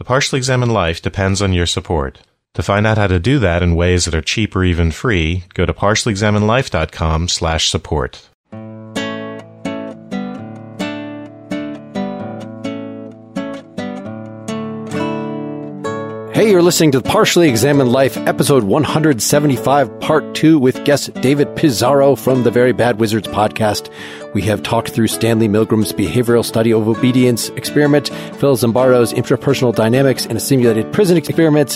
The Partially Examined Life depends on your support. To find out how to do that in ways that are cheap or even free, go to partiallyexaminedlife.com slash support. Hey, you're listening to the Partially Examined Life, episode 175, part two, with guest David Pizarro from the Very Bad Wizards podcast. We have talked through Stanley Milgram's behavioral study of obedience experiment, Phil Zimbardo's interpersonal dynamics, and a simulated prison experiment.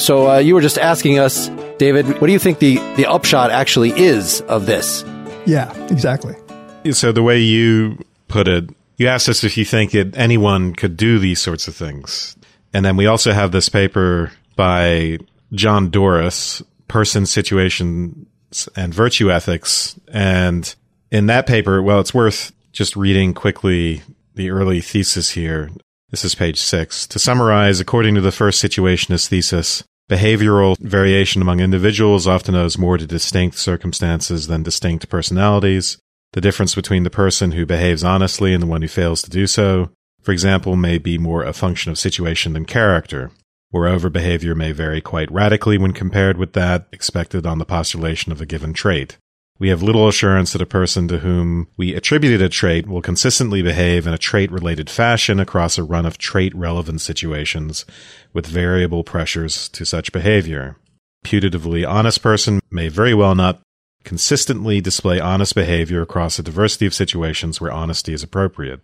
So uh, you were just asking us, David, what do you think the, the upshot actually is of this? Yeah, exactly. So the way you put it, you asked us if you think that anyone could do these sorts of things. And then we also have this paper by John Doris, Person, Situations, and Virtue Ethics. And in that paper, well, it's worth just reading quickly the early thesis here. This is page six. To summarize, according to the first situationist thesis, behavioral variation among individuals often owes more to distinct circumstances than distinct personalities. The difference between the person who behaves honestly and the one who fails to do so for example, may be more a function of situation than character. Moreover, behavior may vary quite radically when compared with that expected on the postulation of a given trait. We have little assurance that a person to whom we attributed a trait will consistently behave in a trait related fashion across a run of trait relevant situations with variable pressures to such behavior. Putatively honest person may very well not consistently display honest behavior across a diversity of situations where honesty is appropriate.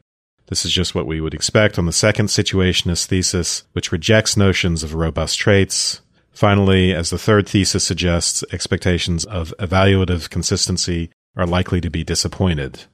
This is just what we would expect on the second situationist thesis, which rejects notions of robust traits. Finally, as the third thesis suggests, expectations of evaluative consistency are likely to be disappointed.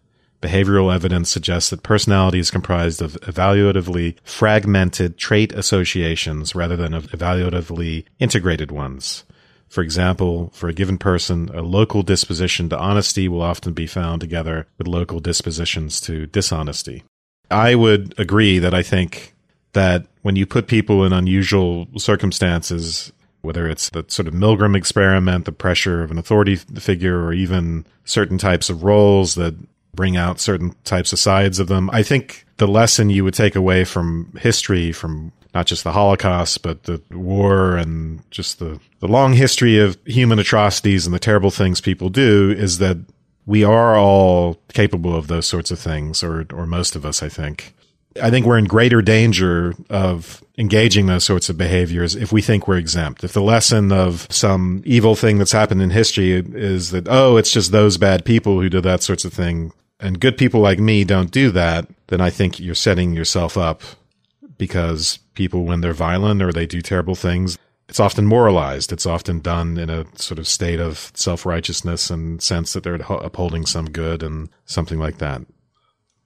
Behavioral evidence suggests that personality is comprised of evaluatively fragmented trait associations rather than of evaluatively integrated ones. For example, for a given person, a local disposition to honesty will often be found together with local dispositions to dishonesty. I would agree that I think that when you put people in unusual circumstances, whether it's the sort of Milgram experiment, the pressure of an authority figure, or even certain types of roles that bring out certain types of sides of them, I think the lesson you would take away from history, from not just the Holocaust, but the war and just the, the long history of human atrocities and the terrible things people do is that we are all capable of those sorts of things, or or most of us, I think. I think we're in greater danger of engaging those sorts of behaviors if we think we're exempt. If the lesson of some evil thing that's happened in history is that, oh, it's just those bad people who do that sorts of thing, and good people like me don't do that, then I think you're setting yourself up because people, when they're violent or they do terrible things, it's often moralized. It's often done in a sort of state of self righteousness and sense that they're upholding some good and something like that.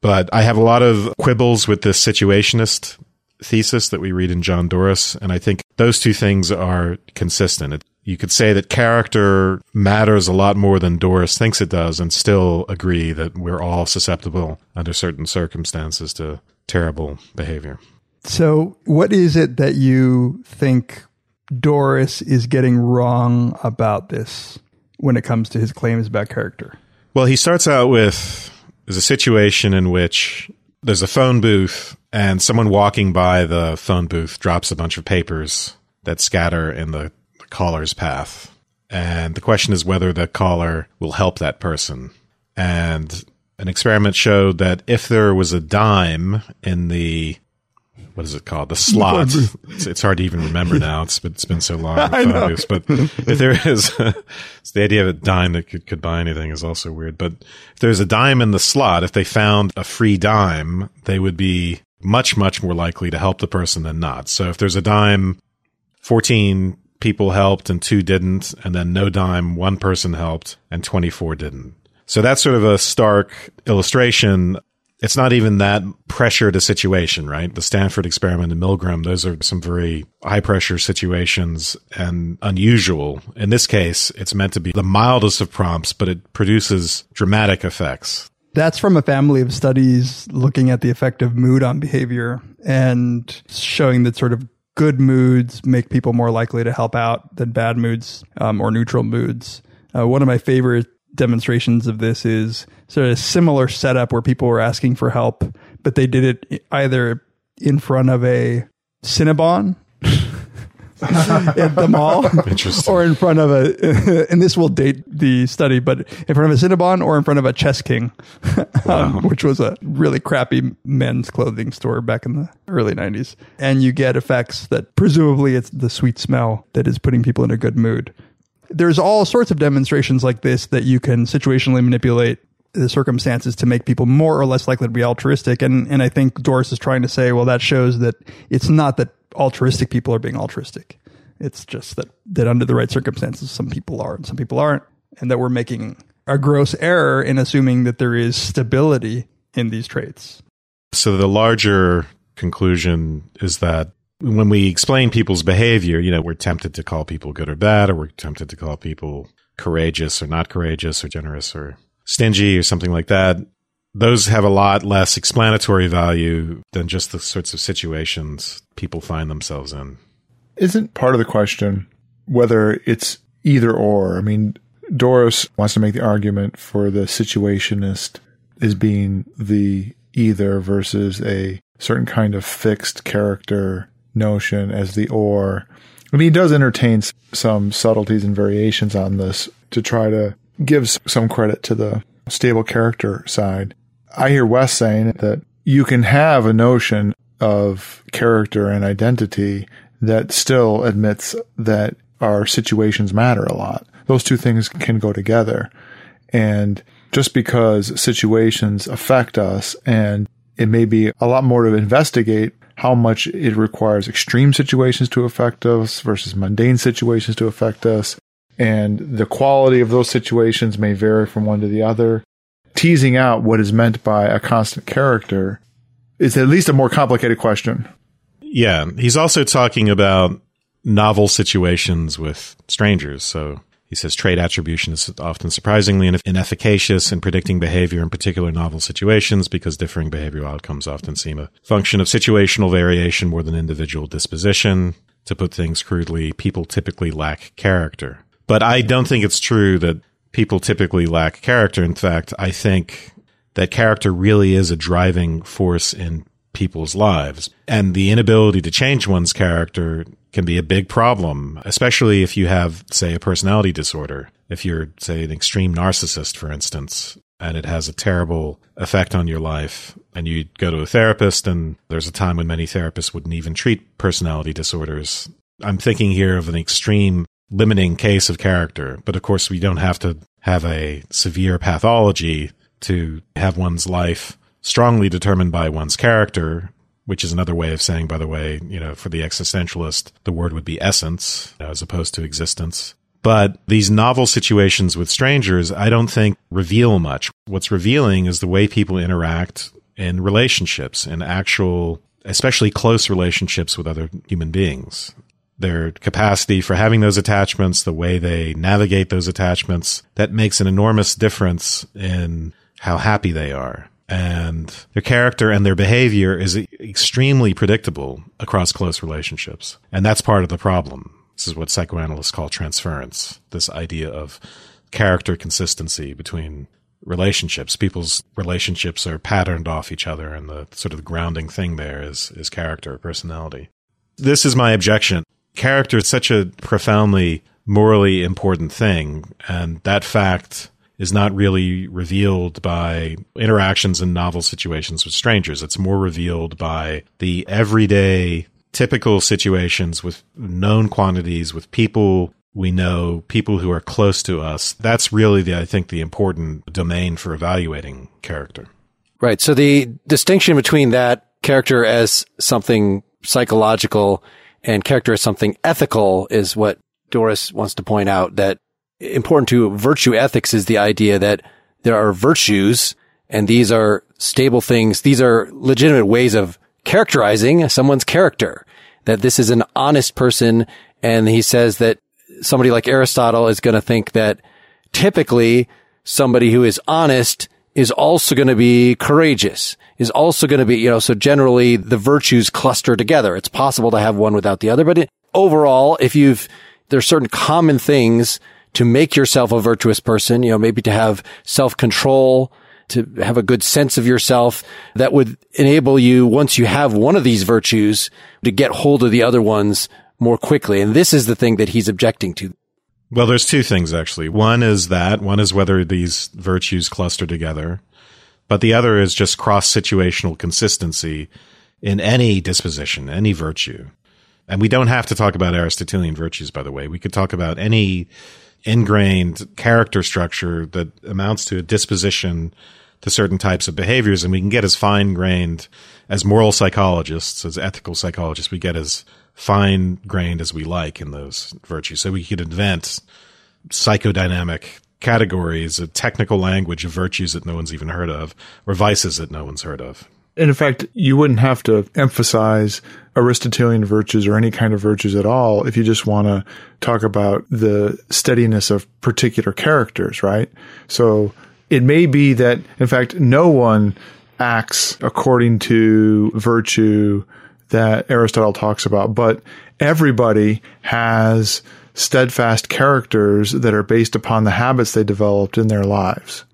But I have a lot of quibbles with this situationist thesis that we read in John Doris, and I think those two things are consistent. It, you could say that character matters a lot more than Doris thinks it does, and still agree that we're all susceptible under certain circumstances to terrible behavior. So, what is it that you think Doris is getting wrong about this when it comes to his claims about character? Well, he starts out with there's a situation in which there's a phone booth and someone walking by the phone booth drops a bunch of papers that scatter in the, the caller's path. And the question is whether the caller will help that person. And an experiment showed that if there was a dime in the what is it called? The slot. it's, it's, hard to even remember now. It's been, it's been so long. Know. But if there is, it's the idea of a dime that could, could buy anything is also weird. But if there's a dime in the slot, if they found a free dime, they would be much, much more likely to help the person than not. So if there's a dime, 14 people helped and two didn't, and then no dime, one person helped and 24 didn't. So that's sort of a stark illustration it's not even that pressured a situation, right? The Stanford experiment and Milgram, those are some very high pressure situations and unusual. In this case, it's meant to be the mildest of prompts, but it produces dramatic effects. That's from a family of studies looking at the effect of mood on behavior and showing that sort of good moods make people more likely to help out than bad moods um, or neutral moods. Uh, one of my favorite demonstrations of this is sort of a similar setup where people were asking for help, but they did it either in front of a Cinnabon at the mall or in front of a and this will date the study but in front of a cinnabon or in front of a chess king um, which was a really crappy men's clothing store back in the early 90s and you get effects that presumably it's the sweet smell that is putting people in a good mood there's all sorts of demonstrations like this that you can situationally manipulate the circumstances to make people more or less likely to be altruistic. And, and I think Doris is trying to say, well, that shows that it's not that altruistic people are being altruistic. It's just that, that under the right circumstances, some people are and some people aren't. And that we're making a gross error in assuming that there is stability in these traits. So the larger conclusion is that when we explain people's behavior, you know, we're tempted to call people good or bad, or we're tempted to call people courageous or not courageous or generous or stingy or something like that. Those have a lot less explanatory value than just the sorts of situations people find themselves in. Isn't part of the question whether it's either or? I mean, Doris wants to make the argument for the situationist as being the either versus a certain kind of fixed character notion as the or. And he does entertain some subtleties and variations on this to try to give some credit to the stable character side. I hear Wes saying that you can have a notion of character and identity that still admits that our situations matter a lot. Those two things can go together. And just because situations affect us and it may be a lot more to investigate how much it requires extreme situations to affect us versus mundane situations to affect us. And the quality of those situations may vary from one to the other. Teasing out what is meant by a constant character is at least a more complicated question. Yeah. He's also talking about novel situations with strangers. So he says trait attribution is often surprisingly inefficacious in predicting behavior in particular novel situations because differing behavioral outcomes often seem a function of situational variation more than individual disposition. To put things crudely, people typically lack character. But I don't think it's true that people typically lack character. In fact, I think that character really is a driving force in people's lives. And the inability to change one's character can be a big problem, especially if you have, say, a personality disorder. If you're, say, an extreme narcissist, for instance, and it has a terrible effect on your life, and you go to a therapist, and there's a time when many therapists wouldn't even treat personality disorders. I'm thinking here of an extreme limiting case of character, but of course, we don't have to have a severe pathology to have one's life strongly determined by one's character, which is another way of saying, by the way, you know, for the existentialist, the word would be essence as opposed to existence. But these novel situations with strangers, I don't think reveal much. What's revealing is the way people interact in relationships, in actual, especially close relationships with other human beings. Their capacity for having those attachments, the way they navigate those attachments, that makes an enormous difference in how happy they are and their character and their behavior is extremely predictable across close relationships. And that's part of the problem. This is what psychoanalysts call transference. This idea of character consistency between relationships. People's relationships are patterned off each other and the sort of the grounding thing there is, is character, personality. This is my objection. Character is such a profoundly morally important thing. And that fact is not really revealed by interactions in novel situations with strangers. It's more revealed by the everyday typical situations with known quantities with people we know, people who are close to us. That's really the, I think, the important domain for evaluating character. Right. So the distinction between that character as something psychological and character as something ethical is what Doris wants to point out that important to virtue ethics is the idea that there are virtues And these are stable things. These are legitimate ways of characterizing someone's character, that this is an honest person. And he says that somebody like Aristotle is going to think that typically somebody who is honest is also going to be courageous, is also going to be, you know, so generally the virtues cluster together. It's possible to have one without the other, but it, overall, if you've, there's certain common things to make yourself a virtuous person, you know, maybe to have self-control, to have a good sense of yourself that would enable you, once you have one of these virtues, to get hold of the other ones more quickly. And this is the thing that he's objecting to. Well, there's two things actually. One is that, one is whether these virtues cluster together, but the other is just cross situational consistency in any disposition, any virtue. And we don't have to talk about Aristotelian virtues, by the way. We could talk about any ingrained character structure that amounts to a disposition to certain types of behaviors. And we can get as fine grained as moral psychologists, as ethical psychologists, we get as fine grained as we like in those virtues. So we could invent psychodynamic categories, a technical language of virtues that no one's even heard of, or vices that no one's heard of. And in fact, you wouldn't have to emphasize Aristotelian virtues or any kind of virtues at all if you just want to talk about the steadiness of particular characters, right? So it may be that, in fact, no one acts according to virtue that Aristotle talks about, but everybody has steadfast characters that are based upon the habits they developed in their lives.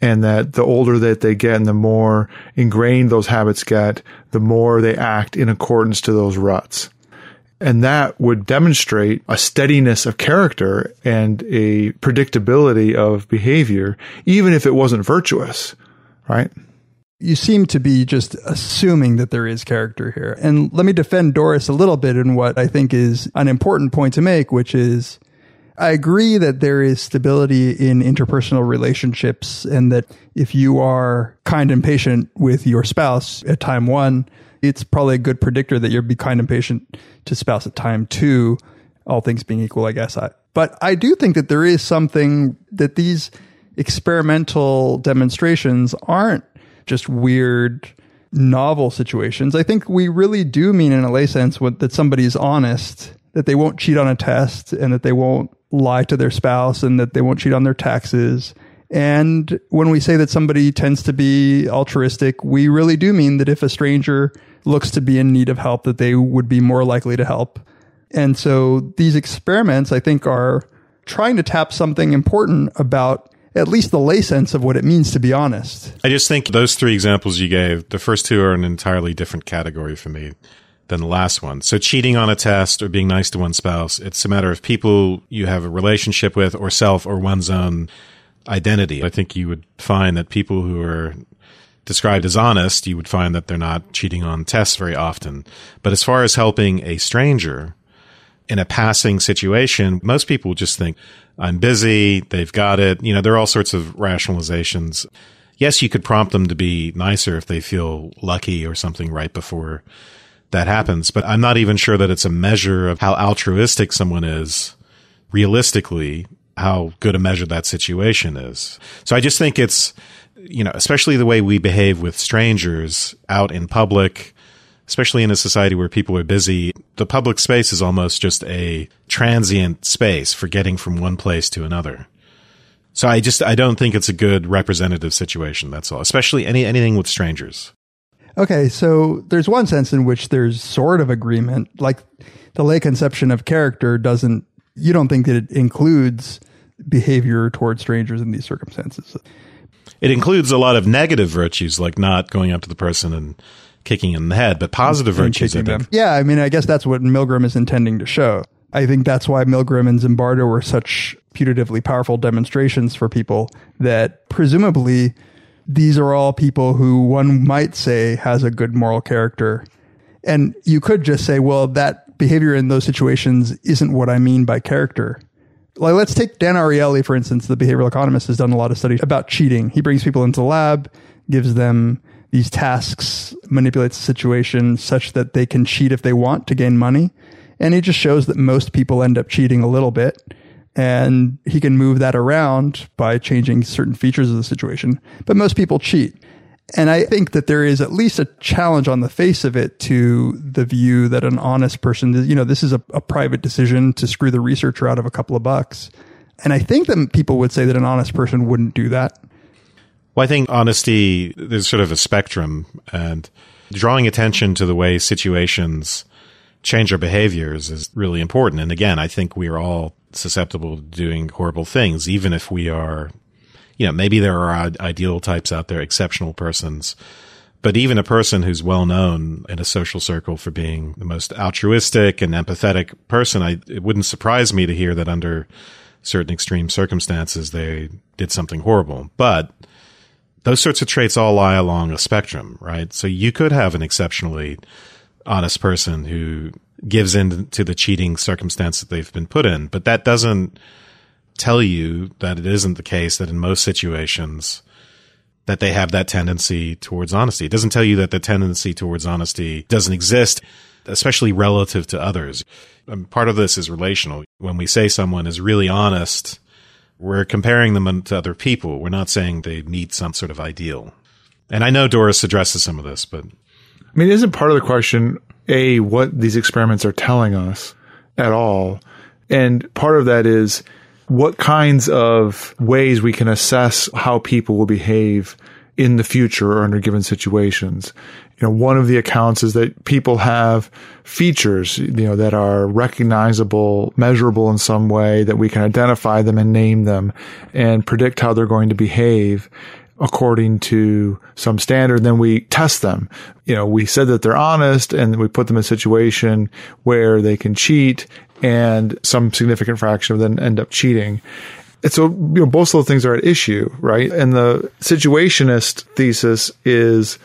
And that the older that they get and the more ingrained those habits get, the more they act in accordance to those ruts. And that would demonstrate a steadiness of character and a predictability of behavior, even if it wasn't virtuous, right? you seem to be just assuming that there is character here. And let me defend Doris a little bit in what I think is an important point to make, which is I agree that there is stability in interpersonal relationships and that if you are kind and patient with your spouse at time one, it's probably a good predictor that you'll be kind and patient to spouse at time two, all things being equal, I guess. I, but I do think that there is something that these experimental demonstrations aren't just weird novel situations. I think we really do mean in a lay sense that somebody's honest, that they won't cheat on a test and that they won't lie to their spouse and that they won't cheat on their taxes. And when we say that somebody tends to be altruistic, we really do mean that if a stranger looks to be in need of help, that they would be more likely to help. And so these experiments, I think, are trying to tap something important about at least the lay sense of what it means to be honest. I just think those three examples you gave, the first two are an entirely different category for me than the last one. So cheating on a test or being nice to one's spouse, it's a matter of people you have a relationship with or self or one's own identity. I think you would find that people who are described as honest, you would find that they're not cheating on tests very often. But as far as helping a stranger in a passing situation, most people just think, I'm busy. They've got it. You know, there are all sorts of rationalizations. Yes, you could prompt them to be nicer if they feel lucky or something right before that happens, but I'm not even sure that it's a measure of how altruistic someone is realistically, how good a measure that situation is. So I just think it's, you know, especially the way we behave with strangers out in public, especially in a society where people are busy, the public space is almost just a transient space for getting from one place to another. So I just I don't think it's a good representative situation. That's all, especially any anything with strangers. Okay, so there's one sense in which there's sort of agreement, like the lay conception of character doesn't. You don't think that it includes behavior towards strangers in these circumstances. It includes a lot of negative virtues, like not going up to the person and kicking in the head, but positive virtues. I think. Yeah, I mean, I guess that's what Milgram is intending to show. I think that's why Milgram and Zimbardo were such putatively powerful demonstrations for people that presumably these are all people who one might say has a good moral character. And you could just say, well, that behavior in those situations isn't what I mean by character. Like, let's take Dan Ariely, for instance, the behavioral economist has done a lot of studies about cheating. He brings people into the lab, gives them these tasks, manipulates the situation such that they can cheat if they want to gain money. And he just shows that most people end up cheating a little bit. And he can move that around by changing certain features of the situation. But most people cheat. And I think that there is at least a challenge on the face of it to the view that an honest person, you know, this is a, a private decision to screw the researcher out of a couple of bucks. And I think that people would say that an honest person wouldn't do that. Well, I think honesty, there's sort of a spectrum and drawing attention to the way situations change our behaviors is really important. And again, I think we are all susceptible to doing horrible things, even if we are, you know, maybe there are ideal types out there, exceptional persons. But even a person who's well known in a social circle for being the most altruistic and empathetic person, I, it wouldn't surprise me to hear that under certain extreme circumstances, they did something horrible. But those sorts of traits all lie along a spectrum, right? So you could have an exceptionally honest person who gives in to the cheating circumstance that they've been put in, but that doesn't tell you that it isn't the case that in most situations that they have that tendency towards honesty. It doesn't tell you that the tendency towards honesty doesn't exist, especially relative to others. And part of this is relational. When we say someone is really honest, we're comparing them to other people. We're not saying they meet some sort of ideal. And I know Doris addresses some of this, but I mean, isn't part of the question a what these experiments are telling us at all, and part of that is what kinds of ways we can assess how people will behave in the future or under given situations. You know, one of the accounts is that people have features, you know, that are recognizable, measurable in some way that we can identify them and name them and predict how they're going to behave according to some standard. Then we test them. You know, we said that they're honest and we put them in a situation where they can cheat and some significant fraction of them end up cheating. And so, you know, both of those things are at issue, right? And the situationist thesis is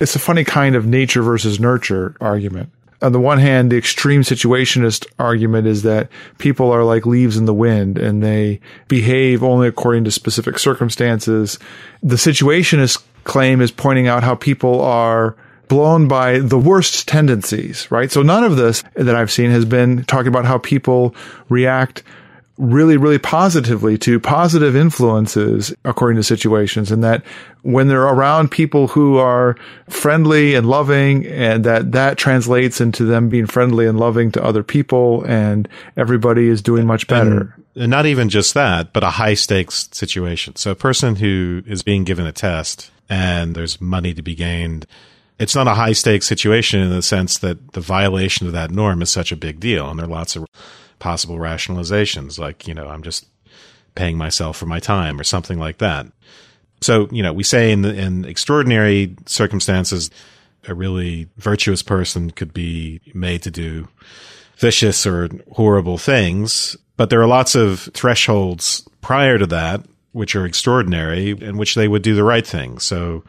it's a funny kind of nature versus nurture argument. On the one hand, the extreme situationist argument is that people are like leaves in the wind and they behave only according to specific circumstances. The situationist claim is pointing out how people are blown by the worst tendencies, right? So none of this that I've seen has been talking about how people react really, really positively to positive influences according to situations and that when they're around people who are friendly and loving and that that translates into them being friendly and loving to other people and everybody is doing much better. And, and not even just that, but a high stakes situation. So a person who is being given a test and there's money to be gained it's not a high stakes situation in the sense that the violation of that norm is such a big deal. And there are lots of possible rationalizations, like, you know, I'm just paying myself for my time or something like that. So, you know, we say in, the, in extraordinary circumstances, a really virtuous person could be made to do vicious or horrible things, but there are lots of thresholds prior to that which are extraordinary in which they would do the right thing. So,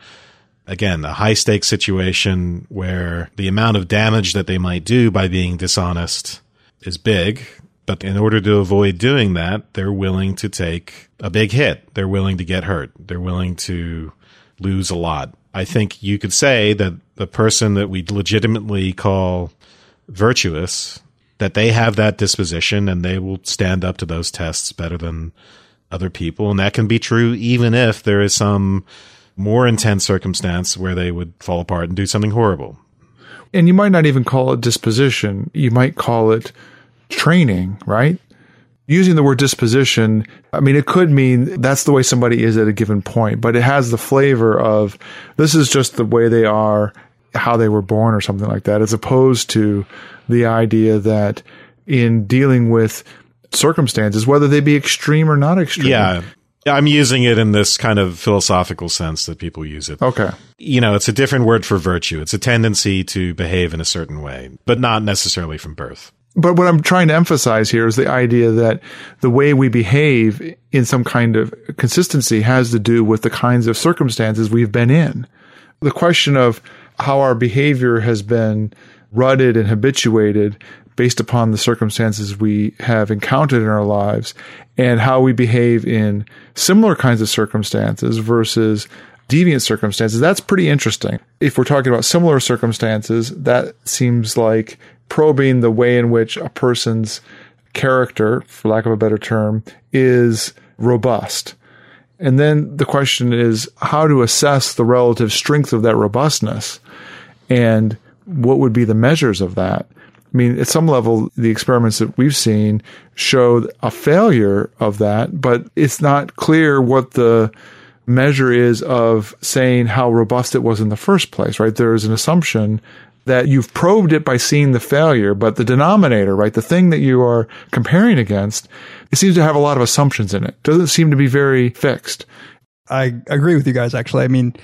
again, a high stakes situation where the amount of damage that they might do by being dishonest is big. But in order to avoid doing that, they're willing to take a big hit. They're willing to get hurt. They're willing to lose a lot. I think you could say that the person that we legitimately call virtuous, that they have that disposition and they will stand up to those tests better than other people. And that can be true even if there is some more intense circumstance where they would fall apart and do something horrible. And you might not even call it disposition. You might call it training, right? Using the word disposition, I mean, it could mean that's the way somebody is at a given point, but it has the flavor of this is just the way they are, how they were born or something like that, as opposed to the idea that in dealing with circumstances, whether they be extreme or not extreme. Yeah. I'm using it in this kind of philosophical sense that people use it. Okay. You know, it's a different word for virtue. It's a tendency to behave in a certain way, but not necessarily from birth. But what I'm trying to emphasize here is the idea that the way we behave in some kind of consistency has to do with the kinds of circumstances we've been in. The question of how our behavior has been rutted and habituated based upon the circumstances we have encountered in our lives and how we behave in similar kinds of circumstances versus deviant circumstances. That's pretty interesting. If we're talking about similar circumstances, that seems like probing the way in which a person's character, for lack of a better term, is robust. And then the question is how to assess the relative strength of that robustness and what would be the measures of that. I mean, at some level, the experiments that we've seen show a failure of that, but it's not clear what the measure is of saying how robust it was in the first place, right? There is an assumption that you've probed it by seeing the failure, but the denominator, right? The thing that you are comparing against, it seems to have a lot of assumptions in it. Doesn't seem to be very fixed. I agree with you guys, actually. I mean,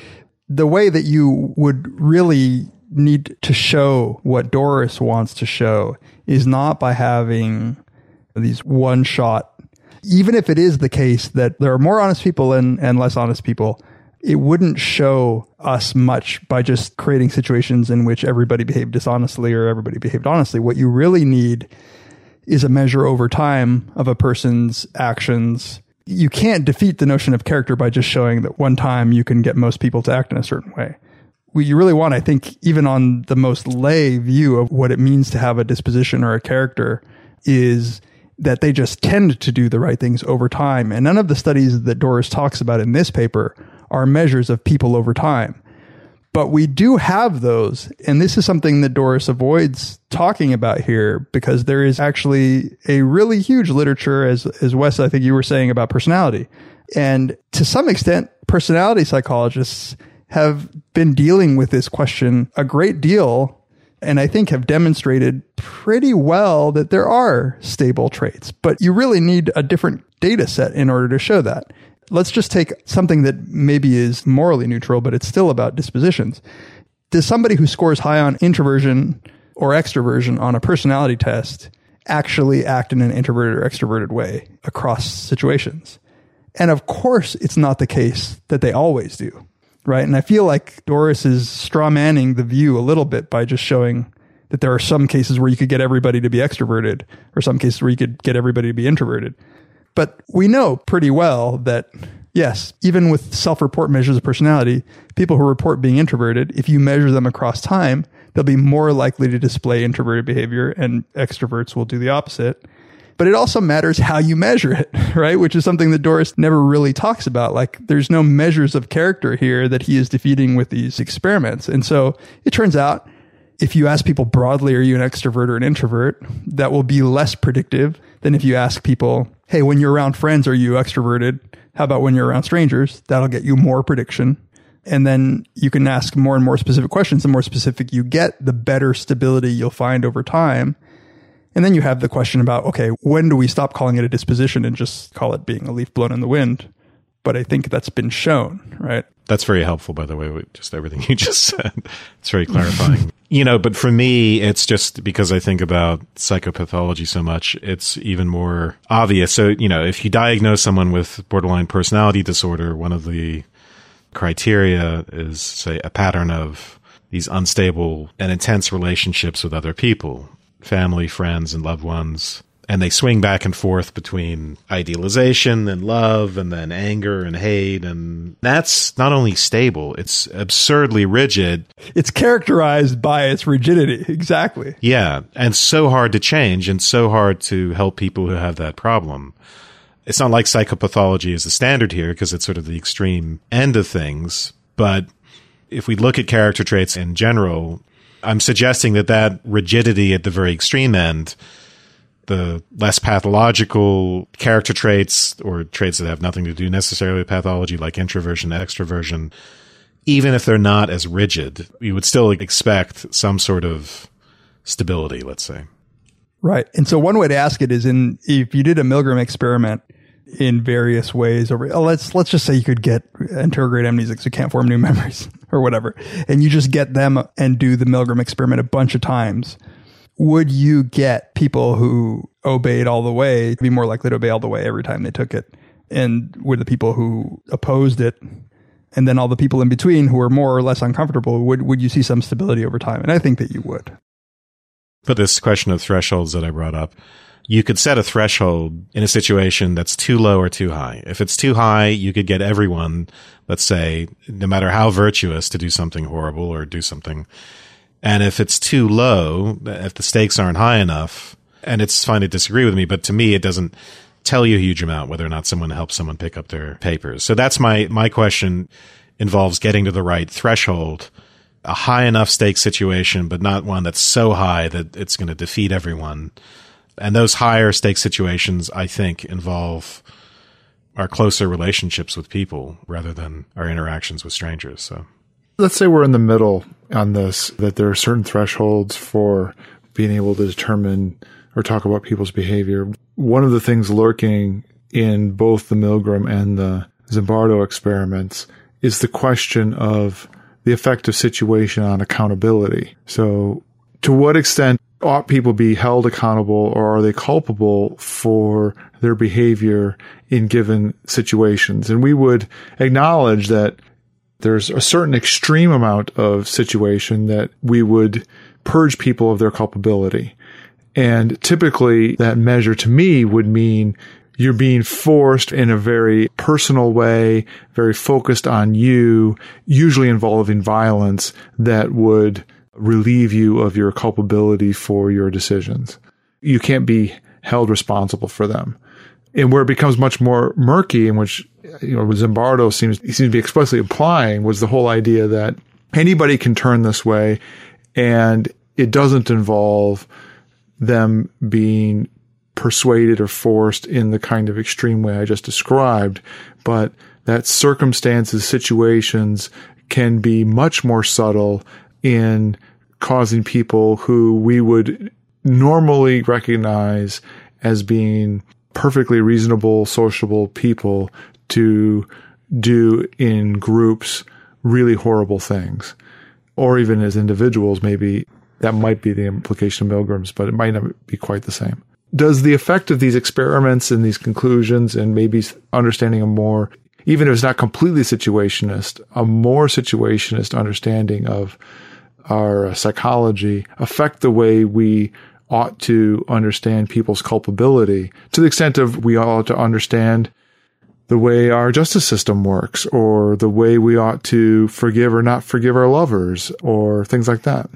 the way that you would really need to show what Doris wants to show is not by having these one shot. Even if it is the case that there are more honest people and, and less honest people, it wouldn't show us much by just creating situations in which everybody behaved dishonestly or everybody behaved honestly. What you really need is a measure over time of a person's actions. You can't defeat the notion of character by just showing that one time you can get most people to act in a certain way. What you really want, I think, even on the most lay view of what it means to have a disposition or a character, is that they just tend to do the right things over time. And none of the studies that Doris talks about in this paper are measures of people over time. But we do have those. And this is something that Doris avoids talking about here because there is actually a really huge literature, as, as Wes, I think you were saying about personality. And to some extent, personality psychologists have been dealing with this question a great deal and I think have demonstrated pretty well that there are stable traits, but you really need a different data set in order to show that. Let's just take something that maybe is morally neutral, but it's still about dispositions. Does somebody who scores high on introversion or extroversion on a personality test actually act in an introverted or extroverted way across situations? And of course, it's not the case that they always do, right? And I feel like Doris is straw manning the view a little bit by just showing that there are some cases where you could get everybody to be extroverted or some cases where you could get everybody to be introverted. But we know pretty well that, yes, even with self report measures of personality, people who report being introverted, if you measure them across time, they'll be more likely to display introverted behavior, and extroverts will do the opposite. But it also matters how you measure it, right? Which is something that Doris never really talks about. Like, there's no measures of character here that he is defeating with these experiments. And so it turns out if you ask people broadly, are you an extrovert or an introvert? That will be less predictive than if you ask people, hey, when you're around friends, are you extroverted? How about when you're around strangers? That'll get you more prediction. And then you can ask more and more specific questions. The more specific you get, the better stability you'll find over time. And then you have the question about, okay, when do we stop calling it a disposition and just call it being a leaf blown in the wind? But I think that's been shown, right? That's very helpful, by the way, with just everything you just said. It's very clarifying. you know, but for me, it's just because I think about psychopathology so much, it's even more obvious. So, you know, if you diagnose someone with borderline personality disorder, one of the criteria is, say, a pattern of these unstable and intense relationships with other people, family, friends, and loved ones and they swing back and forth between idealization and love and then anger and hate. And that's not only stable it's absurdly rigid. It's characterized by its rigidity. Exactly. Yeah. And so hard to change and so hard to help people who have that problem. It's not like psychopathology is the standard here because it's sort of the extreme end of things. But if we look at character traits in general i'm suggesting that that rigidity at the very extreme end the less pathological character traits or traits that have nothing to do necessarily with pathology, like introversion, extroversion, even if they're not as rigid, you would still expect some sort of stability, let's say. Right. And so one way to ask it is in if you did a Milgram experiment in various ways over oh, let's let's just say you could get anterograde amnesics who can't form new memories or whatever and you just get them and do the Milgram experiment a bunch of times would you get people who obeyed all the way to be more likely to obey all the way every time they took it? And would the people who opposed it and then all the people in between who were more or less uncomfortable, would, would you see some stability over time? And I think that you would. But this question of thresholds that I brought up, you could set a threshold in a situation that's too low or too high. If it's too high, you could get everyone, let's say, no matter how virtuous, to do something horrible or do something and if it's too low, if the stakes aren't high enough, And it's fine to disagree with me, but to me, it doesn't tell you a huge amount whether or not someone helps someone pick up their papers. So that's my, my question involves getting to the right threshold, a high enough stake situation, but not one that's so high that it's going to defeat everyone. And those higher stake situations, I think, involve our closer relationships with people rather than our interactions with strangers. So let's say we're in the middle on this, that there are certain thresholds for being able to determine or talk about people's behavior. One of the things lurking in both the Milgram and the Zimbardo experiments is the question of the effect of situation on accountability. So to what extent ought people be held accountable or are they culpable for their behavior in given situations? And we would acknowledge that there's a certain extreme amount of situation that we would purge people of their culpability. And typically that measure to me would mean you're being forced in a very personal way, very focused on you, usually involving violence that would relieve you of your culpability for your decisions. You can't be held responsible for them. And where it becomes much more murky, in which you know Zimbardo seems he seems to be explicitly implying, was the whole idea that anybody can turn this way, and it doesn't involve them being persuaded or forced in the kind of extreme way I just described, but that circumstances, situations can be much more subtle in causing people who we would normally recognize as being perfectly reasonable, sociable people to do in groups really horrible things. Or even as individuals, maybe that might be the implication of Milgram's, but it might not be quite the same. Does the effect of these experiments and these conclusions and maybe understanding a more, even if it's not completely situationist, a more situationist understanding of our uh, psychology affect the way we ought to understand people's culpability to the extent of we ought to understand the way our justice system works or the way we ought to forgive or not forgive our lovers or things like that.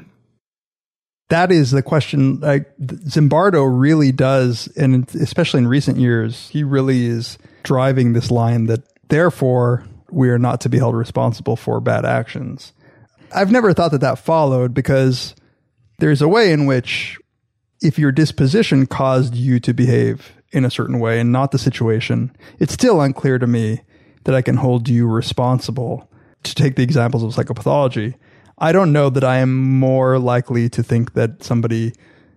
That is the question. Like Zimbardo really does, and especially in recent years, he really is driving this line that therefore we are not to be held responsible for bad actions. I've never thought that that followed because there's a way in which if your disposition caused you to behave in a certain way and not the situation, it's still unclear to me that I can hold you responsible. To take the examples of psychopathology, I don't know that I am more likely to think that somebody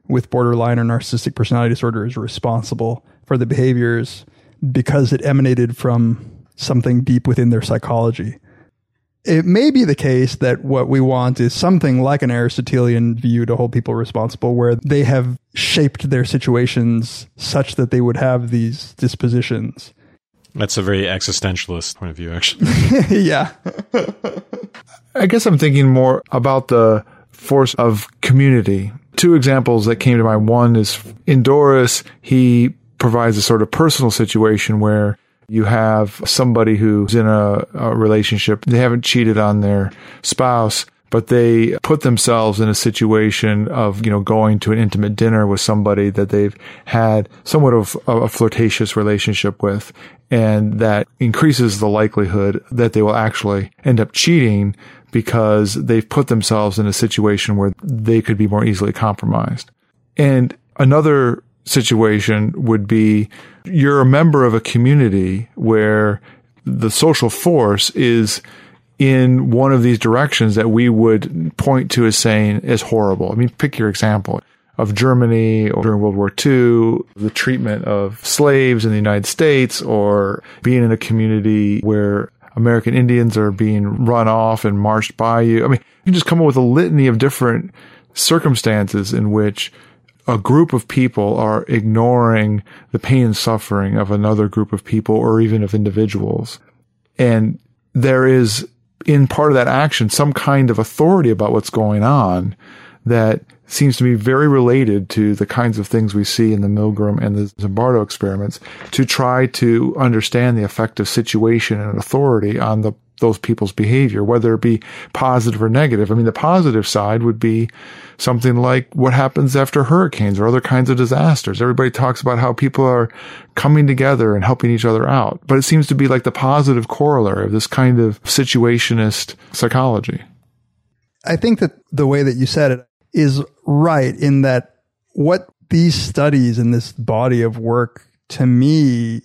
with borderline or narcissistic personality disorder is responsible for the behaviors because it emanated from something deep within their psychology it may be the case that what we want is something like an Aristotelian view to hold people responsible, where they have shaped their situations such that they would have these dispositions. That's a very existentialist point of view, actually. yeah. I guess I'm thinking more about the force of community. Two examples that came to mind. One is in Doris, he provides a sort of personal situation where you have somebody who's in a, a relationship, they haven't cheated on their spouse, but they put themselves in a situation of, you know, going to an intimate dinner with somebody that they've had somewhat of a flirtatious relationship with. And that increases the likelihood that they will actually end up cheating because they've put themselves in a situation where they could be more easily compromised. And another situation would be you're a member of a community where the social force is in one of these directions that we would point to as saying is horrible. I mean, pick your example of Germany during World War II, the treatment of slaves in the United States, or being in a community where American Indians are being run off and marched by you. I mean, you can just come up with a litany of different circumstances in which a group of people are ignoring the pain and suffering of another group of people or even of individuals. And there is in part of that action some kind of authority about what's going on that seems to be very related to the kinds of things we see in the Milgram and the Zimbardo experiments to try to understand the effect of situation and authority on the those people's behavior, whether it be positive or negative. I mean, the positive side would be something like what happens after hurricanes or other kinds of disasters. Everybody talks about how people are coming together and helping each other out, but it seems to be like the positive corollary of this kind of situationist psychology. I think that the way that you said it is right in that what these studies and this body of work to me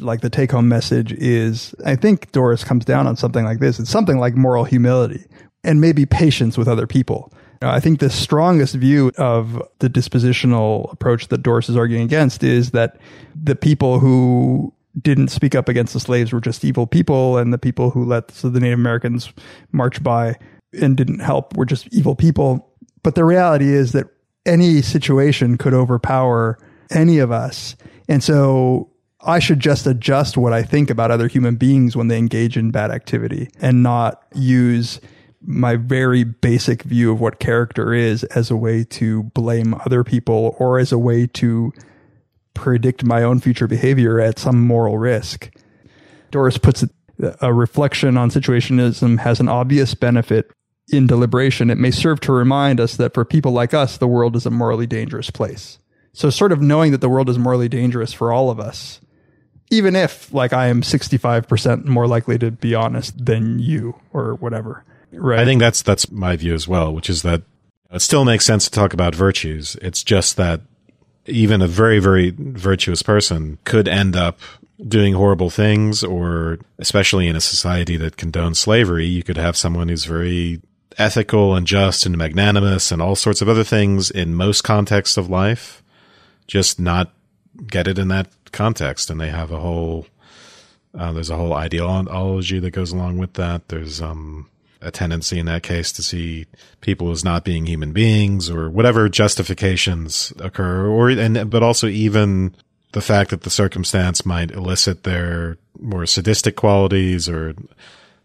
like the take home message is I think Doris comes down on something like this. It's something like moral humility and maybe patience with other people. Uh, I think the strongest view of the dispositional approach that Doris is arguing against is that the people who didn't speak up against the slaves were just evil people, and the people who let so the Native Americans march by and didn't help were just evil people. But the reality is that any situation could overpower any of us. And so I should just adjust what I think about other human beings when they engage in bad activity and not use my very basic view of what character is as a way to blame other people or as a way to predict my own future behavior at some moral risk. Doris puts it a reflection on situationism has an obvious benefit in deliberation. It may serve to remind us that for people like us, the world is a morally dangerous place. So, sort of knowing that the world is morally dangerous for all of us even if like I am 65% more likely to be honest than you or whatever. Right. I think that's that's my view as well, which is that it still makes sense to talk about virtues. It's just that even a very very virtuous person could end up doing horrible things or especially in a society that condones slavery, you could have someone who's very ethical and just and magnanimous and all sorts of other things in most contexts of life just not get it in that context, and they have a whole uh, there's a whole ideology that goes along with that. There's um, a tendency in that case to see people as not being human beings or whatever justifications occur, or and but also even the fact that the circumstance might elicit their more sadistic qualities or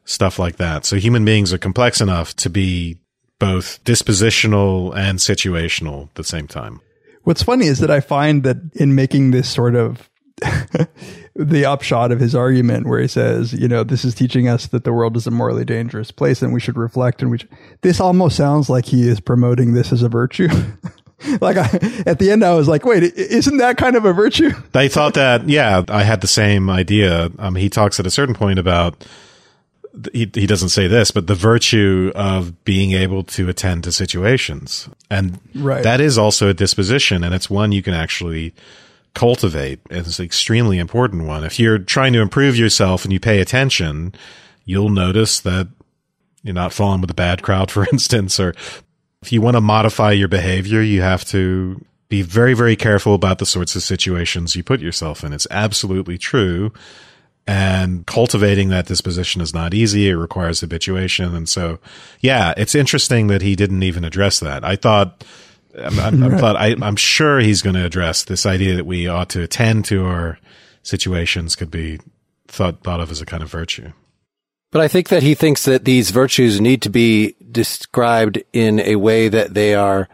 stuff like that. So human beings are complex enough to be both dispositional and situational at the same time. What's funny is that I find that in making this sort of the upshot of his argument where he says, you know, this is teaching us that the world is a morally dangerous place and we should reflect and we should, this almost sounds like he is promoting this as a virtue. like I, at the end, I was like, wait, isn't that kind of a virtue? I thought that, yeah, I had the same idea. Um, he talks at a certain point about, he, he doesn't say this, but the virtue of being able to attend to situations. And right. that is also a disposition and it's one you can actually cultivate. And It's an extremely important one. If you're trying to improve yourself and you pay attention, you'll notice that you're not falling with a bad crowd, for instance, or if you want to modify your behavior, you have to be very, very careful about the sorts of situations you put yourself in. It's absolutely true. And cultivating that disposition is not easy. It requires habituation. And so, yeah, it's interesting that he didn't even address that. I thought I'm, I'm, I'm, I, am sure he's going to address this idea that we ought to attend to our situations could be thought thought of as a kind of virtue. But I think that he thinks that these virtues need to be described in a way that they are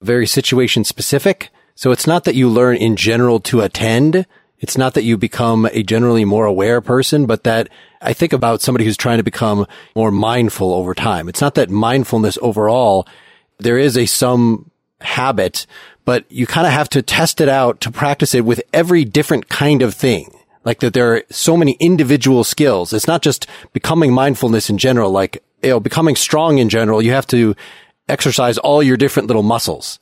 very situation specific. So it's not that you learn in general to attend. It's not that you become a generally more aware person, but that I think about somebody who's trying to become more mindful over time. It's not that mindfulness overall, there is a some habit, but you kind of have to test it out to practice it with every different kind of thing. Like that there are so many individual skills. It's not just becoming mindfulness in general, like, you know, becoming strong in general. You have to exercise all your different little muscles.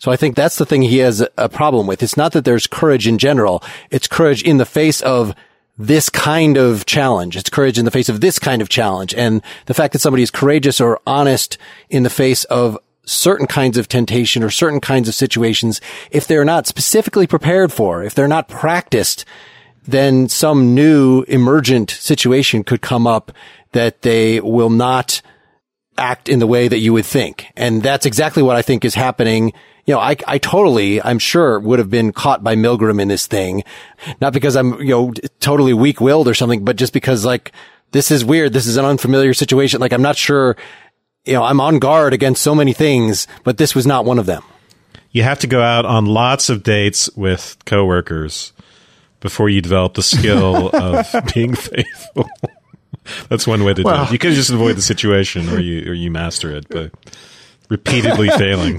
So I think that's the thing he has a problem with. It's not that there's courage in general. It's courage in the face of this kind of challenge. It's courage in the face of this kind of challenge. And the fact that somebody is courageous or honest in the face of certain kinds of temptation or certain kinds of situations, if they're not specifically prepared for, if they're not practiced, then some new emergent situation could come up that they will not act in the way that you would think. And that's exactly what I think is happening. You know, I, I totally, I'm sure would have been caught by Milgram in this thing. Not because I'm, you know, totally weak willed or something, but just because like, this is weird. This is an unfamiliar situation. Like, I'm not sure you know, I'm on guard against so many things, but this was not one of them. You have to go out on lots of dates with coworkers before you develop the skill of being faithful. That's one way to do it. You could just avoid the situation, or you or you master it, but repeatedly failing.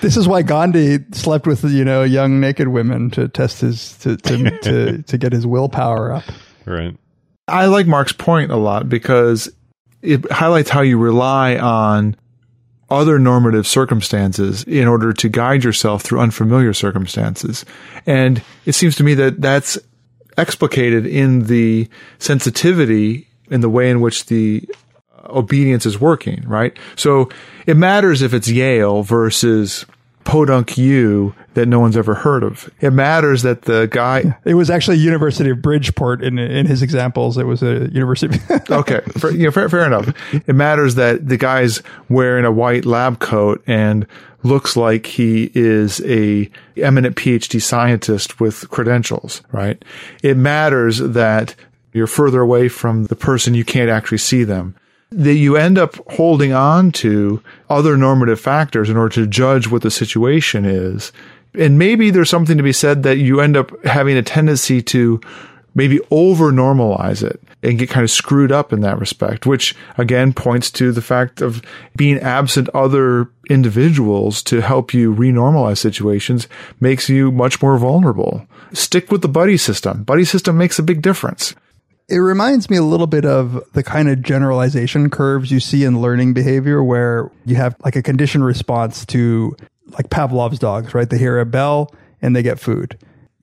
This is why Gandhi slept with you know young naked women to test his to to to, to get his willpower up. Right. I like Mark's point a lot because it highlights how you rely on other normative circumstances in order to guide yourself through unfamiliar circumstances. And it seems to me that that's explicated in the sensitivity in the way in which the obedience is working, right? So it matters if it's Yale versus Podunk U that no one's ever heard of. It matters that the guy It was actually University of Bridgeport in in his examples. It was a university. okay, fair, you know, fair, fair enough. It matters that the guy's wearing a white lab coat and looks like he is a eminent PhD scientist with credentials, right? It matters that you're further away from the person you can't actually see them. That you end up holding on to other normative factors in order to judge what the situation is. And maybe there's something to be said that you end up having a tendency to maybe over normalize it and get kind of screwed up in that respect, which again points to the fact of being absent other individuals to help you renormalize situations makes you much more vulnerable. Stick with the buddy system. Buddy system makes a big difference. It reminds me a little bit of the kind of generalization curves you see in learning behavior where you have like a conditioned response to like Pavlov's dogs, right? They hear a bell and they get food.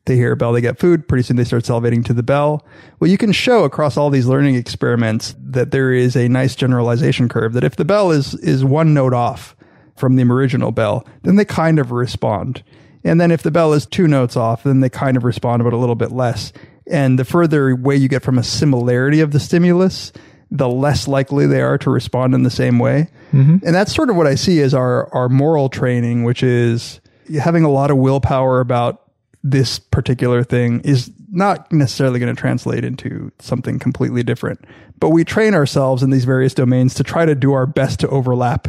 They hear a bell, they get food. Pretty soon they start salivating to the bell. Well, you can show across all these learning experiments that there is a nice generalization curve that if the bell is, is one note off from the original bell, then they kind of respond. And then if the bell is two notes off, then they kind of respond, but a little bit less. And the further away you get from a similarity of the stimulus, the less likely they are to respond in the same way. Mm-hmm. And that's sort of what I see as our, our moral training, which is having a lot of willpower about this particular thing is not necessarily going to translate into something completely different. But we train ourselves in these various domains to try to do our best to overlap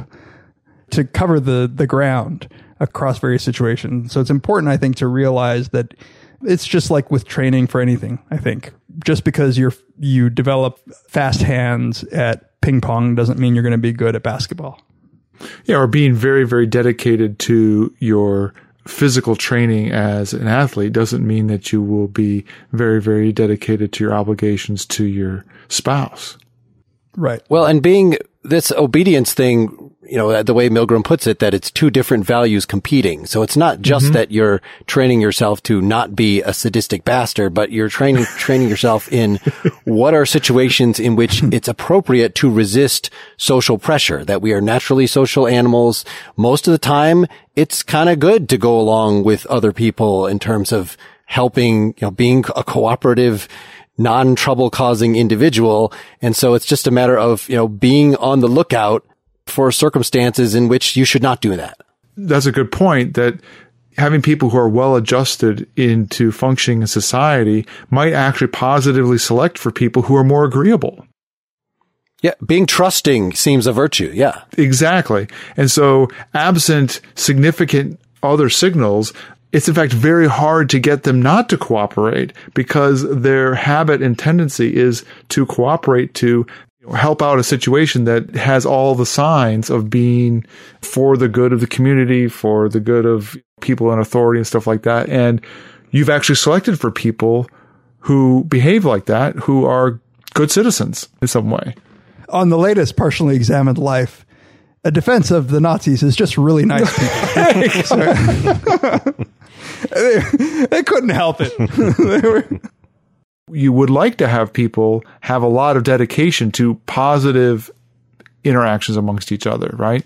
to cover the the ground across various situations. So it's important, I think, to realize that it's just like with training for anything. I think just because you're you develop fast hands at ping pong doesn't mean you're going to be good at basketball. Yeah, or being very, very dedicated to your physical training as an athlete doesn't mean that you will be very, very dedicated to your obligations to your spouse. Right. Well, and being this obedience thing, you know, the way Milgram puts it, that it's two different values competing. So it's not just mm-hmm. that you're training yourself to not be a sadistic bastard, but you're training, training yourself in what are situations in which it's appropriate to resist social pressure, that we are naturally social animals. Most of the time, it's kind of good to go along with other people in terms of helping, you know, being a cooperative, non-trouble causing individual. And so it's just a matter of, you know, being on the lookout for circumstances in which you should not do that. That's a good point that having people who are well adjusted into functioning in society might actually positively select for people who are more agreeable. Yeah. Being trusting seems a virtue. Yeah. Exactly. And so absent significant other signals, it's in fact very hard to get them not to cooperate because their habit and tendency is to cooperate to help out a situation that has all the signs of being for the good of the community, for the good of people in authority and stuff like that. And you've actually selected for people who behave like that, who are good citizens in some way. On the latest partially examined life, a defense of the Nazis is just really nice people. they, they couldn't help it. You would like to have people have a lot of dedication to positive interactions amongst each other, right?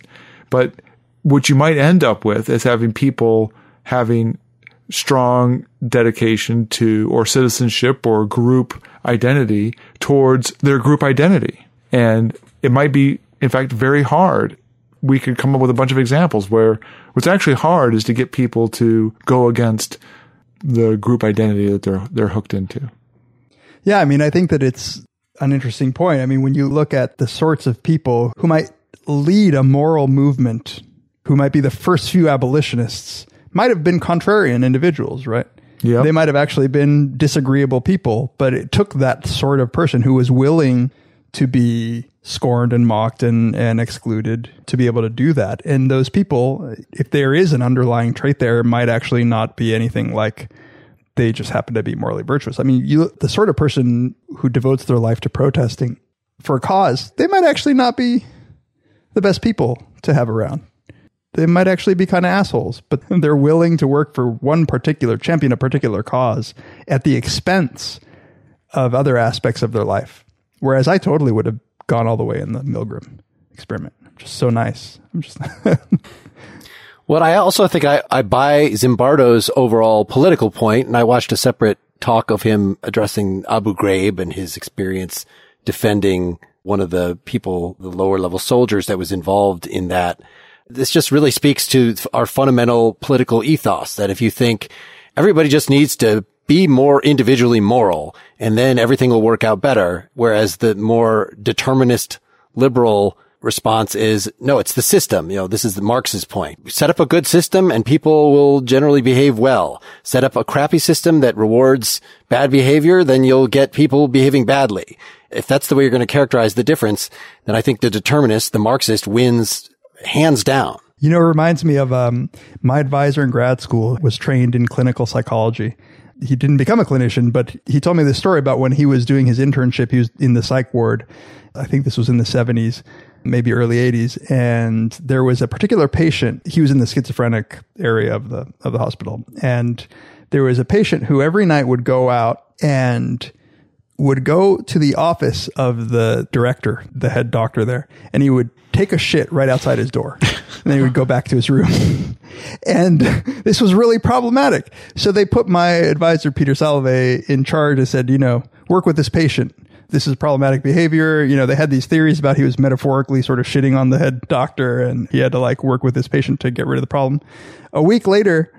But what you might end up with is having people having strong dedication to or citizenship or group identity towards their group identity. And it might be, in fact, very hard. We could come up with a bunch of examples where what's actually hard is to get people to go against the group identity that they're they're hooked into. Yeah, I mean, I think that it's an interesting point. I mean, when you look at the sorts of people who might lead a moral movement, who might be the first few abolitionists, might have been contrarian individuals, right? Yeah. They might have actually been disagreeable people, but it took that sort of person who was willing to be scorned and mocked and, and excluded to be able to do that. And those people, if there is an underlying trait there, might actually not be anything like they just happen to be morally virtuous. I mean, you, the sort of person who devotes their life to protesting for a cause, they might actually not be the best people to have around. They might actually be kind of assholes, but they're willing to work for one particular champion, a particular cause at the expense of other aspects of their life. Whereas I totally would have gone all the way in the Milgram experiment. Just so nice. I'm just. Well, I also think I, I buy Zimbardo's overall political point, and I watched a separate talk of him addressing Abu Ghraib and his experience defending one of the people, the lower level soldiers that was involved in that. This just really speaks to our fundamental political ethos that if you think everybody just needs to be more individually moral and then everything will work out better. Whereas the more determinist liberal response is no, it's the system. You know, this is the Marx's point. Set up a good system and people will generally behave well. Set up a crappy system that rewards bad behavior, then you'll get people behaving badly. If that's the way you're going to characterize the difference, then I think the determinist, the Marxist wins hands down. You know, it reminds me of um, my advisor in grad school was trained in clinical psychology. He didn't become a clinician, but he told me this story about when he was doing his internship. He was in the psych ward. I think this was in the 70s maybe early 80s and there was a particular patient he was in the schizophrenic area of the of the hospital and there was a patient who every night would go out and would go to the office of the director the head doctor there and he would take a shit right outside his door. And then he would go back to his room. And this was really problematic. So they put my advisor peter salovey in charge and said you know work with this patient this is problematic behavior. You know, they had these theories about he was metaphorically sort of shitting on the head doctor and he had to like work with his patient to get rid of the problem. A week later,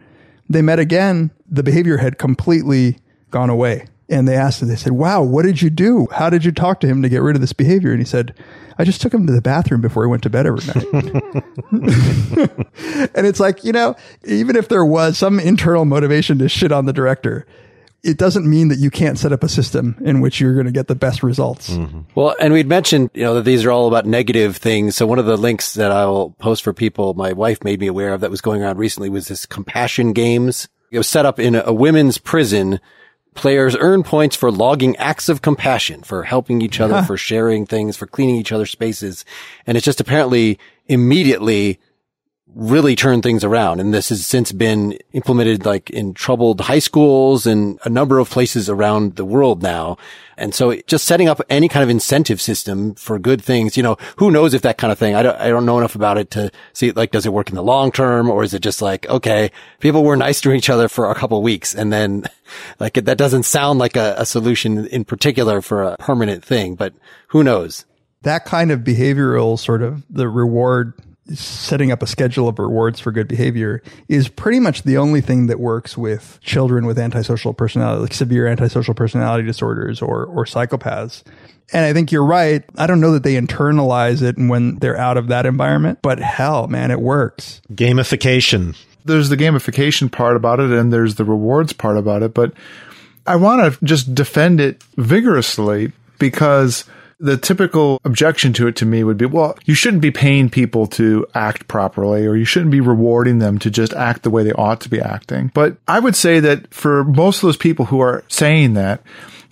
they met again. The behavior had completely gone away. And they asked him, they said, wow, what did you do? How did you talk to him to get rid of this behavior? And he said, I just took him to the bathroom before he went to bed every night. and it's like, you know, even if there was some internal motivation to shit on the director, it doesn't mean that you can't set up a system in which you're going to get the best results. Mm-hmm. Well, and we'd mentioned, you know, that these are all about negative things. So one of the links that I'll post for people, my wife made me aware of that was going around recently was this compassion games. It was set up in a, a women's prison. Players earn points for logging acts of compassion, for helping each other, for sharing things, for cleaning each other's spaces. And it's just apparently immediately really turn things around. And this has since been implemented like in troubled high schools and a number of places around the world now. And so just setting up any kind of incentive system for good things, you know, who knows if that kind of thing, I don't, I don't know enough about it to see like, does it work in the long term or is it just like, okay, people were nice to each other for a couple weeks and then like that doesn't sound like a, a solution in particular for a permanent thing, but who knows? That kind of behavioral sort of the reward setting up a schedule of rewards for good behavior is pretty much the only thing that works with children with antisocial personality, like severe antisocial personality disorders or, or psychopaths. And I think you're right. I don't know that they internalize it when they're out of that environment, but hell, man, it works. Gamification. There's the gamification part about it and there's the rewards part about it, but I want to just defend it vigorously because the typical objection to it to me would be, well, you shouldn't be paying people to act properly or you shouldn't be rewarding them to just act the way they ought to be acting. But I would say that for most of those people who are saying that,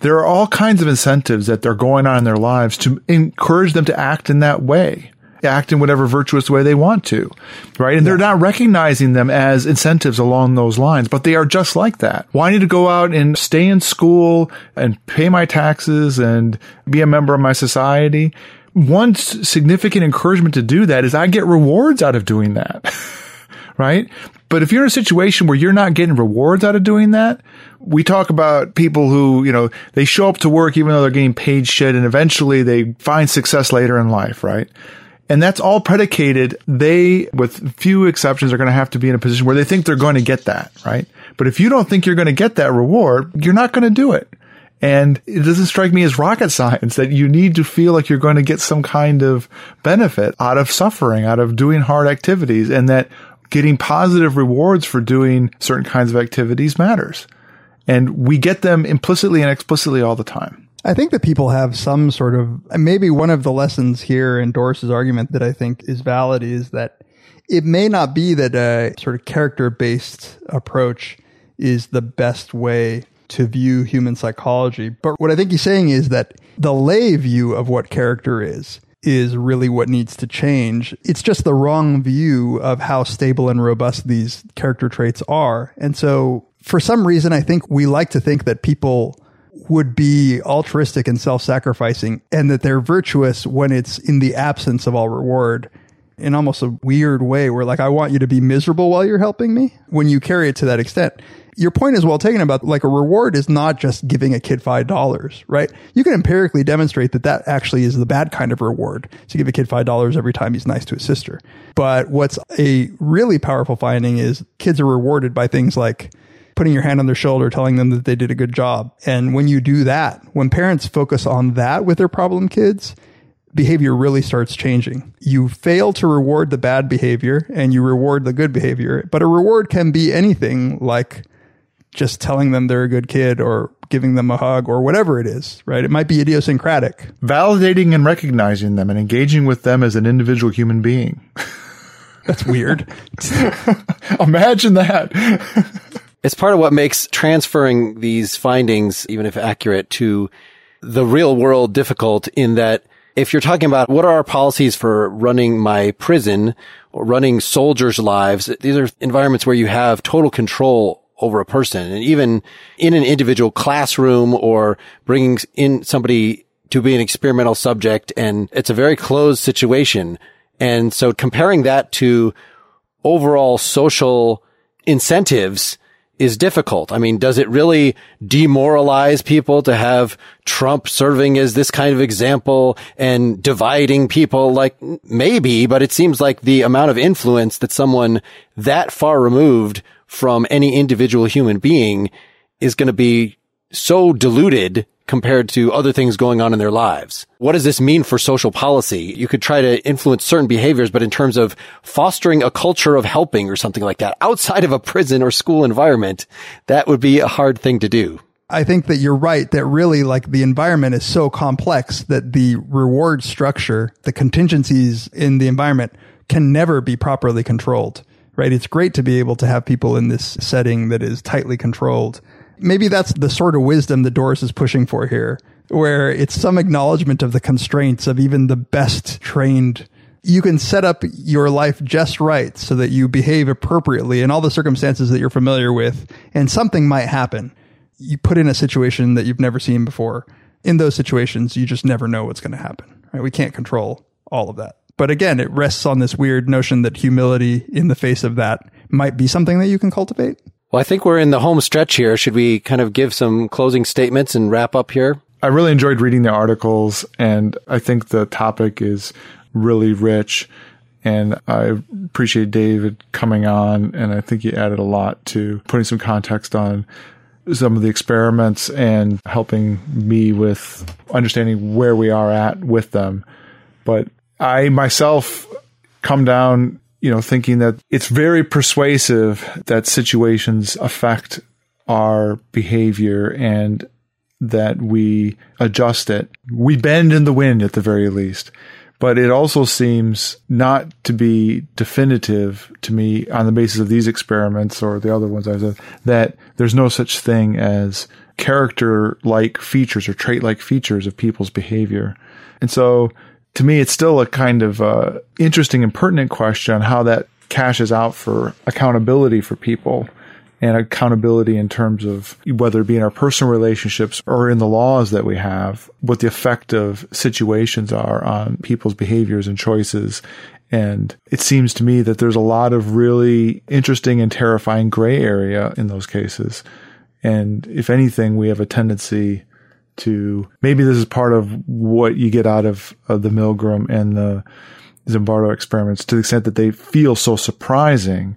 there are all kinds of incentives that they're going on in their lives to encourage them to act in that way act in whatever virtuous way they want to, right? And yeah. they're not recognizing them as incentives along those lines, but they are just like that. Why need to go out and stay in school and pay my taxes and be a member of my society. One significant encouragement to do that is I get rewards out of doing that. right? But if you're in a situation where you're not getting rewards out of doing that, we talk about people who, you know, they show up to work even though they're getting paid shit and eventually they find success later in life, right? And that's all predicated. They, with few exceptions, are going to have to be in a position where they think they're going to get that, right? But if you don't think you're going to get that reward, you're not going to do it. And it doesn't strike me as rocket science that you need to feel like you're going to get some kind of benefit out of suffering, out of doing hard activities and that getting positive rewards for doing certain kinds of activities matters. And we get them implicitly and explicitly all the time. I think that people have some sort of, maybe one of the lessons here in Doris's argument that I think is valid is that it may not be that a sort of character based approach is the best way to view human psychology. But what I think he's saying is that the lay view of what character is is really what needs to change. It's just the wrong view of how stable and robust these character traits are. And so for some reason, I think we like to think that people would be altruistic and self-sacrificing and that they're virtuous when it's in the absence of all reward in almost a weird way where like I want you to be miserable while you're helping me when you carry it to that extent your point is well taken about like a reward is not just giving a kid five dollars, right? You can empirically demonstrate that that actually is the bad kind of reward to give a kid five dollars every time he's nice to his sister. But what's a really powerful finding is kids are rewarded by things like putting your hand on their shoulder, telling them that they did a good job. And when you do that, when parents focus on that with their problem kids, behavior really starts changing. You fail to reward the bad behavior and you reward the good behavior, but a reward can be anything like just telling them they're a good kid or giving them a hug or whatever it is, right? It might be idiosyncratic. Validating and recognizing them and engaging with them as an individual human being. That's weird. Imagine that. it's part of what makes transferring these findings, even if accurate, to the real world difficult in that if you're talking about what are our policies for running my prison or running soldiers' lives, these are environments where you have total control over a person. And even in an individual classroom or bringing in somebody to be an experimental subject and it's a very closed situation. And so comparing that to overall social incentives is difficult. I mean, does it really demoralize people to have Trump serving as this kind of example and dividing people? Like maybe, but it seems like the amount of influence that someone that far removed from any individual human being is going to be so diluted compared to other things going on in their lives. What does this mean for social policy? You could try to influence certain behaviors, but in terms of fostering a culture of helping or something like that outside of a prison or school environment, that would be a hard thing to do. I think that you're right that really like the environment is so complex that the reward structure, the contingencies in the environment can never be properly controlled right? It's great to be able to have people in this setting that is tightly controlled. Maybe that's the sort of wisdom that Doris is pushing for here, where it's some acknowledgement of the constraints of even the best trained. You can set up your life just right so that you behave appropriately in all the circumstances that you're familiar with, and something might happen. You put in a situation that you've never seen before. In those situations, you just never know what's going to happen. Right? We can't control all of that. But again, it rests on this weird notion that humility in the face of that might be something that you can cultivate. Well, I think we're in the home stretch here. Should we kind of give some closing statements and wrap up here? I really enjoyed reading the articles, and I think the topic is really rich. And I appreciate David coming on, and I think he added a lot to putting some context on some of the experiments and helping me with understanding where we are at with them. But I myself come down, you know, thinking that it's very persuasive that situations affect our behavior and that we adjust it. We bend in the wind at the very least. But it also seems not to be definitive to me on the basis of these experiments or the other ones I said that there's no such thing as character like features or trait like features of people's behavior. And so to me, it's still a kind of uh, interesting and pertinent question on how that cashes out for accountability for people and accountability in terms of whether it be in our personal relationships or in the laws that we have, what the effect of situations are on people's behaviors and choices. And it seems to me that there's a lot of really interesting and terrifying gray area in those cases. And if anything, we have a tendency to maybe this is part of what you get out of, of the Milgram and the Zimbardo experiments. To the extent that they feel so surprising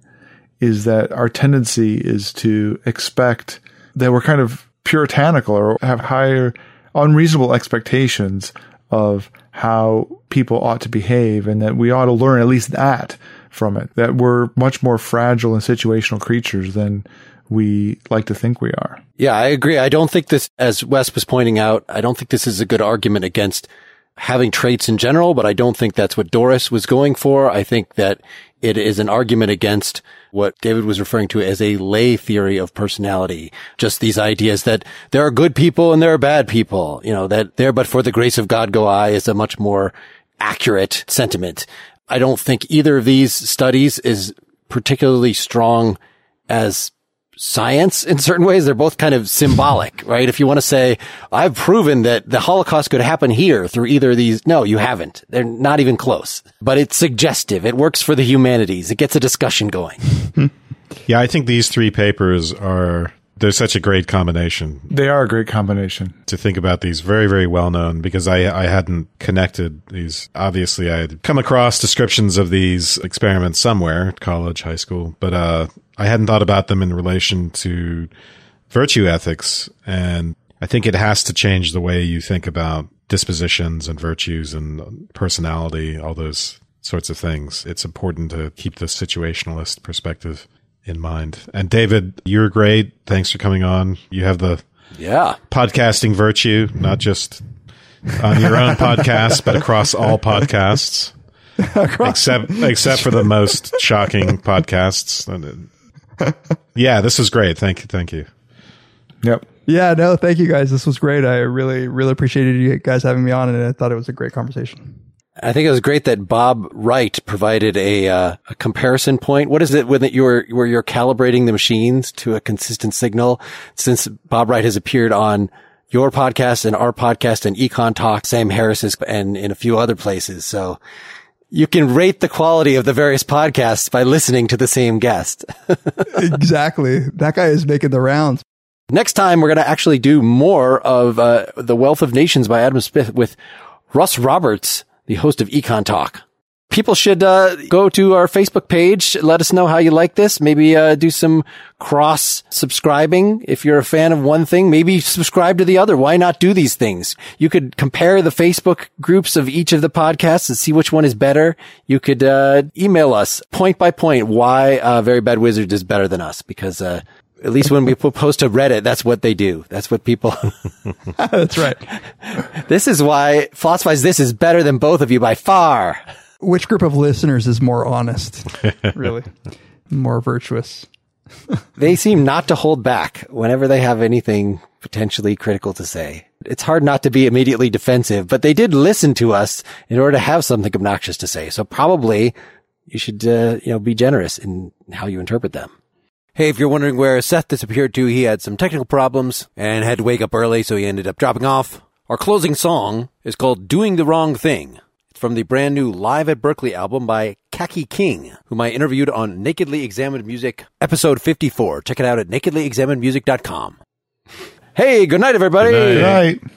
is that our tendency is to expect that we're kind of puritanical or have higher unreasonable expectations of how people ought to behave and that we ought to learn at least that from it, that we're much more fragile and situational creatures than we like to think we are. Yeah, I agree. I don't think this, as Wes was pointing out, I don't think this is a good argument against having traits in general, but I don't think that's what Doris was going for. I think that it is an argument against what David was referring to as a lay theory of personality. Just these ideas that there are good people and there are bad people, you know, that there, but for the grace of God go I is a much more accurate sentiment. I don't think either of these studies is particularly strong as science in certain ways. They're both kind of symbolic, right? If you want to say, I've proven that the Holocaust could happen here through either of these. No, you haven't. They're not even close, but it's suggestive. It works for the humanities. It gets a discussion going. yeah, I think these three papers are they're such a great combination. They are a great combination. To think about these very, very well known because I, I hadn't connected these. Obviously, I had come across descriptions of these experiments somewhere, college, high school, but, uh, I hadn't thought about them in relation to virtue ethics. And I think it has to change the way you think about dispositions and virtues and personality, all those sorts of things. It's important to keep the situationalist perspective in mind. And David, you're great. Thanks for coming on. You have the yeah podcasting virtue, not just on your own podcast, but across all podcasts, except except for the most shocking podcasts. yeah, this is great. Thank you. Thank you. Yep. Yeah, no, thank you guys. This was great. I really, really appreciated you guys having me on, and I thought it was a great conversation. I think it was great that Bob Wright provided a, uh, a comparison point. What is it when you're where you're calibrating the machines to a consistent signal? Since Bob Wright has appeared on your podcast and our podcast and Econ Talk, Sam Harris's, and in a few other places. So you can rate the quality of the various podcasts by listening to the same guest. exactly. That guy is making the rounds. Next time, we're going to actually do more of uh, The Wealth of Nations by Adam Smith with Russ Roberts the host of Econ Talk. People should uh, go to our Facebook page. Let us know how you like this. Maybe uh, do some cross subscribing. If you're a fan of one thing, maybe subscribe to the other. Why not do these things? You could compare the Facebook groups of each of the podcasts and see which one is better. You could uh, email us point by point why uh, Very Bad Wizard is better than us because uh, at least when we post to Reddit, that's what they do. That's what people. that's right. This is why Philosophize This is better than both of you by far. Which group of listeners is more honest? really? More virtuous? they seem not to hold back whenever they have anything potentially critical to say. It's hard not to be immediately defensive, but they did listen to us in order to have something obnoxious to say. So probably you should, uh, you know, be generous in how you interpret them. Hey, if you're wondering where Seth disappeared to, he had some technical problems and had to wake up early, so he ended up dropping off. Our closing song is called Doing the Wrong Thing. It's from the brand new Live at Berkeley album by Kaki King, whom I interviewed on Nakedly Examined Music, episode 54. Check it out at nakedlyexaminedmusic.com. Hey, good night, everybody. Good night. Good night.